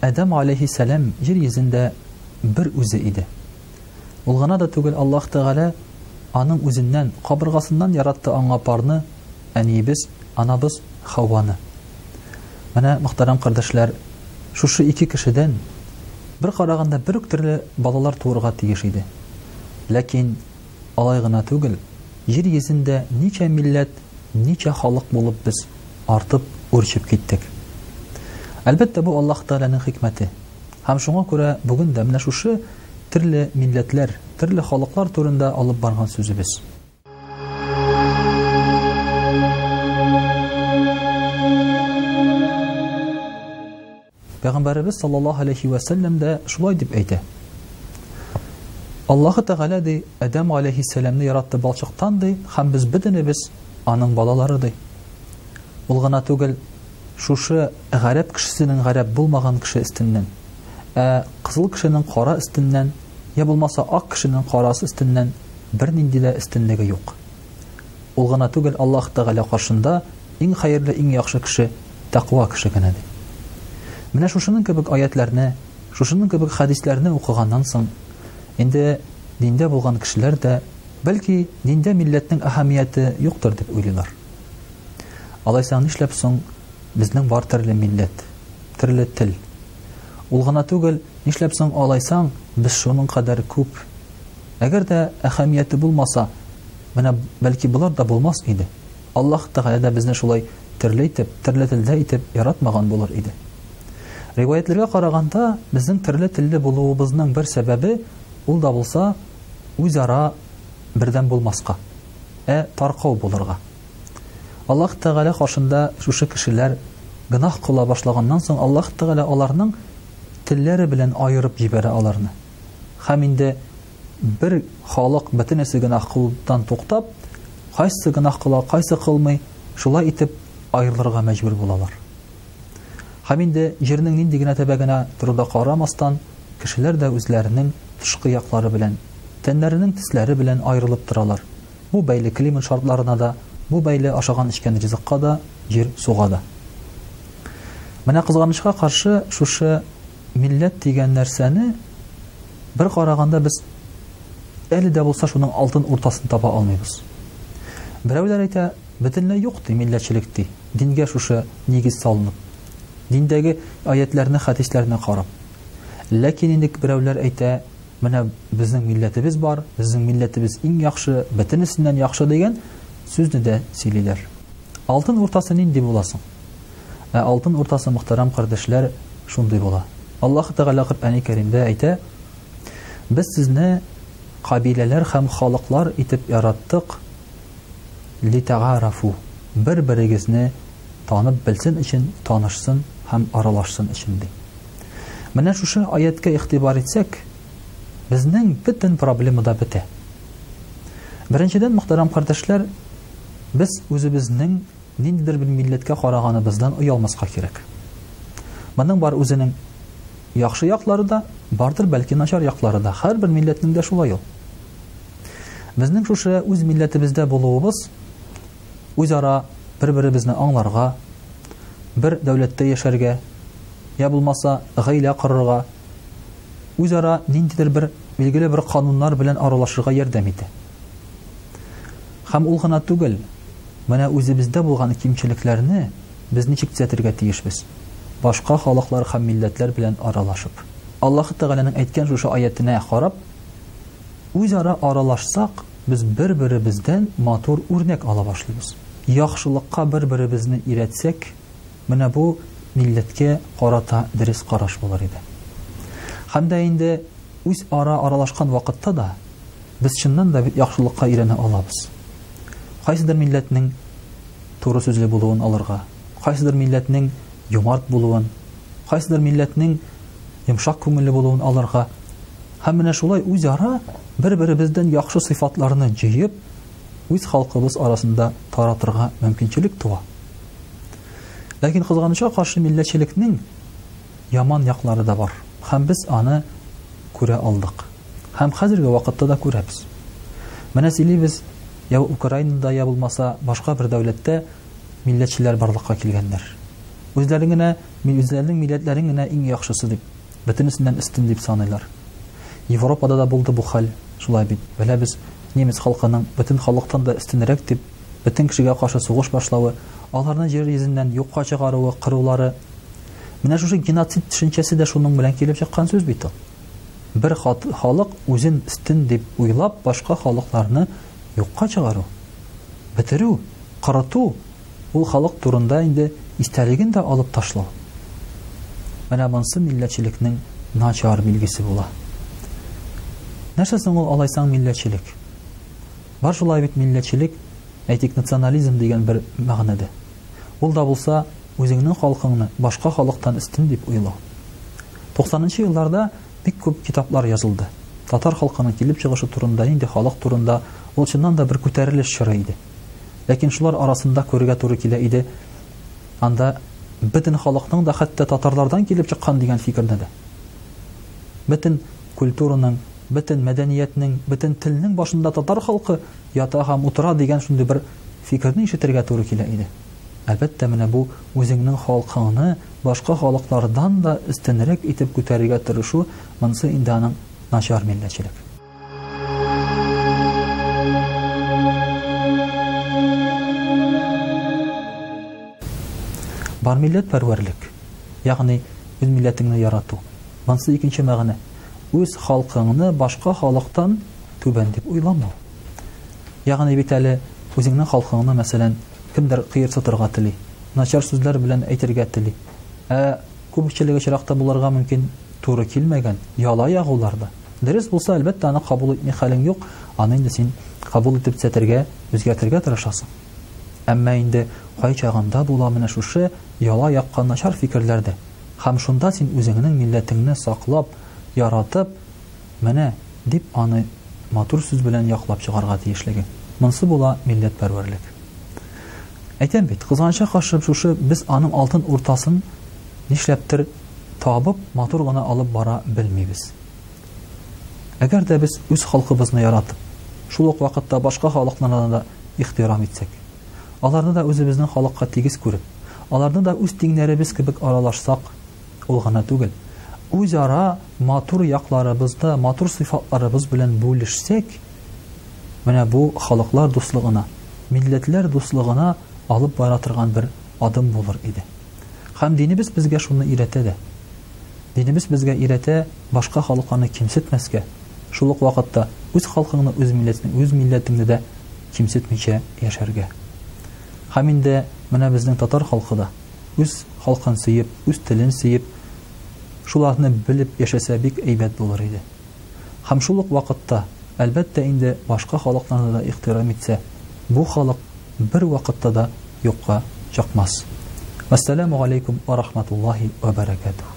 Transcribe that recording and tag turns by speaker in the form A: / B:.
A: Адәм галәйһиссәлам җир йөзендә бер үзе иде. Ул гына да түгел, Аллаһ Тәгалә аның үзеннән, кабыргасыннан яратты аңа парны, әниебез, анабыз Хауаны. Менә, мөхтәрәм кардәшләр, шушы ике кешедән бер караганда бер үк төрле балалар туырга тиеш иде. Ләкин Алай гына түгел, җир йөзендә ничә милләт, ничә халык булып без артып, үрчеп киттек. Әлбәттә, бу Аллаһ Тәгаләнең хикмәте. Һәм шуңа күрә бүген дә менә шушы төрле милләтләр, төрле халыклар турында алып барган сүзебез. Пәйгамбәребез саллаллаһу алейхи вә сәлләм дә шулай дип әйтә. Аллаһы Тәгалә ди, Адәм алейхиссәламне яратты балчыктан ди, һәм без бөтенебез аның балалары ди. Ул гына түгел, шушы гарәп кешесенең гарәп булмаган кеше өстеннән, ә кызыл кешенең кара өстеннән, я булмаса ак кешенең карасы өстеннән бернинди дә өстенлеге юк. Ул гына түгел, Аллаһ Тәгалә каршында иң хәерле, иң яхшы кеше, тәкъва кеше генә, ди. Менә шушының кебек аятьләрне, шушының кебек хәдисләрне укыганнан соң, инде диндә булган кешеләр дә, бәлки, диндә милләтнең әһәмияте юктыр дип уйлыйлар. Алайса нишләп соң безнең бар төрле милләт, төрле тел? Ул гына түгел, нишләп соң алайсаң без шуның кадәр күп, Әгәр дә әһәмияте булмаса, менә, бәлки, болар да булмас иде. Аллаһ Тәгалә дә безне шулай төрле итеп, төрле телдә итеп яратмаган булыр иде. Риваятьләргә караганда, безнең төрле телле булуыбызның бер сәбәбе ул да булса үзара бердәм булмаска, ә таркау булырга. Аллаһ Тәгалә каршында шушы кешеләр гөнаһ кыла башлаганнан соң, Аллаһ Тәгалә аларның телләре белән аерып җибәрә аларны. һәм инде бер халык бөтенесе генә кылудан туктап, кайсы генах кыла, кайсы кылмый, шулай итеп аерылырга мәҗбүр булалар. Һәм инде җирнең нинди генә төбәгенә торуда карамастан, кешеләр дә үзләренең тышкы яклары белән, тәннәренең төсләре белән аерылып торалар. Бу бәйле климат шартларына да, бу бәйле ашаган-эчкән ризыкка да, җир-суга да. Менә кызганычка каршы, шушы Милләт дигән нәрсәне бер караганда без әле дә булса шуның алтын уртасын таба алмыйбыз. Берәүләр әйтә, бөтенләй юк ди милләтчелек ди, дингә шушы нигез салынып, диндәге аятьләрне, хәдисләрне карап. Ләкин инде берәүләр әйтә, менә безнең милләтебез бар, безнең милләтебез иң яхшы, бөтенесеннән яхшы дигән сүзне дә сөйлиләр. Алтын уртасы нинди була соң? Ә алтын уртасы, мөхтәрәм кардәшләр, шундый була. Аллаһ Тәгалә Коръәни Кәримдә әйтә, Без сезне кабиләләр һәм халыклар итеп яраттык, литәгарафу, бер-берегезне танып белсен өчен, танышсын һәм аралашсын өчен, ди. Менә шушы аяткә игътибар итсәк, безнең бөтен проблема да бетә. Беренчедән, мөхтәрәм кардәшләр, Без үзебезнең ниндидер бер милләткә караганыбыздан оялмаска кирәк. Моның бар үзенең яхшы яклары да, бардыр бәлки начар яклары да. Һәрбер милләтнең дә шулай ул. Безнең шушы үз милләтебездә булуыбыз үзара бер-беребезне аңларга, бер дәүләттә яшәргә, я булмаса гаилә корырга, үзара ниндидер бер билгеле бер кануннар белән аралашырга ярдәм итә. Һәм ул гына түгел, менә үзебездә булган кимчелекләрне без ничек төзәтергә тиешбез? Башка халыклар һәм милләтләр белән аралашып. Аллаһы Тәгаләнең әйткән шушы аятенә карап, үзара аралашсак, без бер-беребездән матур үрнәк ала башлыйбыз. Яхшылыкка бер-беребезне өйрәтсәк, менә бу милләткә карата дөрес караш булыр иде. Һәм дә инде үзара аралашкан вакытта да, Без чыннан да бит яхшылыкка өйрәнә алабыз. Кайсыдыр милләтнең туры сүзле булуын алырга, кайсыдыр милләтнең юмарт булуын, кайсыдыр милләтнең йомшак күңелле булуын алырга һәм менә шулай үзара бер-беребездән яхшы сыйфатларны җыеп, үз халкыбыз арасында таратырга мөмкинчелек туа. Ләкин кызганычка каршы милләтчелекнең яман яклары да бар һәм без аны күрә алдык. Һәм хәзерге вакытта да күрәбез. Менә сөйлибез, я Украинада, я булмаса башка бер дәүләттә милләтчеләр барлыкка килгәннәр. Үзләрен генә, үзләренең милләтләрен генә иң яхшысы дип, бөтенесеннән өстен дип саныйлар. Европада да булды бу хәл, шулай бит. Беләбез, немец халкының бөтен халыктан да өстенрәк дип, бөтен кешегә каршы сугыш башлавы, аларны җир йөзеннән юкка чыгаруы, кырулары. Менә шушы геноцид төшенчәсе дә шуның белән килеп чыккан сүз бит ул. Бер халык үзен өстен дип уйлап башка халыкларны юкка чыгару, бетерү, корыту, ул халык турында инде истәлеген дә алып ташлау. Менә монсы милләтчелекнең начар билгесе була. Нәрсә соң ул алайсаң милләтчелек? Бар шулай бит милләтчелек, әйтик, национализм дигән бер мәгънәдә. Ул да булса үзеңнең халкыңны башка халыктан өстен дип уйлау. Туксанынчы елларда бик күп китаплар язылды. Татар халкының килеп чыгышы турында, нинди халык турында, ул чыннан да бер күтәрелеш чоры иде. Ләкин шулар арасында күрергә туры килә иде, анда бөтен халыкның да хәтта татарлардан килеп чыккан дигән фикерне дә. Бөтен культураның, бөтен мәдәниятнең, бөтен телнең башында татар халкы ята һәм утыра дигән шундый бер фикерне ишетергә туры килә иде. Әлбәттә, менә бу үзеңнең халкыңны башка халыклардан да өстенрәк итеп күтәрергә тырышу, монысы инде аның начар милләтчелек. Бар милләтпәрвәрлек, ягъни үз милләтеңне ярату, монысы икенче мәгънә. Үз халкыңны башка халыктан түбән дип уйламау. Ягъни бит әле үзеңнең халкыңны, мәсәлән, Кемдер кыерсытырга тели, начар сүзләр белән әйтергә тели. Ә күпчелек очракта боларга мөмкин туры килмәгән, яла ягулар да. Дөрес булса, әлбәттә, аны кабул итми хәлең юк, аны инде син кабул итеп төзәтергә, үзгәртергә тырышасың. Әмма инде кайчагында була менә шушы яла якка начар фикерләр дә, хәм шунда син үзеңнең милләтеңне саклап, яратып, Менә, дип аны матур сүз белән яклап чыгарга тиешлеге. Монсы була милләтпәрвәрлек. Әйтәм бит, кызганычка каршы, шушы без аның алтын уртасын нишләптер табып, матур гына алып бара белмибез. Әгәр дә без үз халкыбызны яратып, шул ук вакытта башка халыкларны да ихтирам итсәк, аларны да үзебезнең халыкка тигез күреп, аларны да үз тиңнәребез кебек аралашсак, Ул гына түгел, үзара матур якларыбызда, матур сыйфатларыбыз белән бүлешсәк, менә бу халыклар дуслыгына, милләтләр дуслыгына алып бара торган бер адым булыр иде. Һәм динебез безгә шуны өйрәтә дә. Динебез безгә өйрәтә башка халыкларны кимсетмәскә, шул ук вакытта үз халкыңны, үз милләтеңне, үз милләтеңне дә кимсетмичә яшәргә. Һәм инде менә безнең татар халкы да, үз халкын сөеп, үз телен сөеп, шуларны белеп яшәсә бик әйбәт булыр иде. Һәм шул ук вакытта, әлбәттә инде, башка халыкларны да ихтирам итсә, бу халык бер вакытта да юкка чыкмас. Вәссәламү галәйкүм уә рахматуллаһи уә бәрәкәтүһ.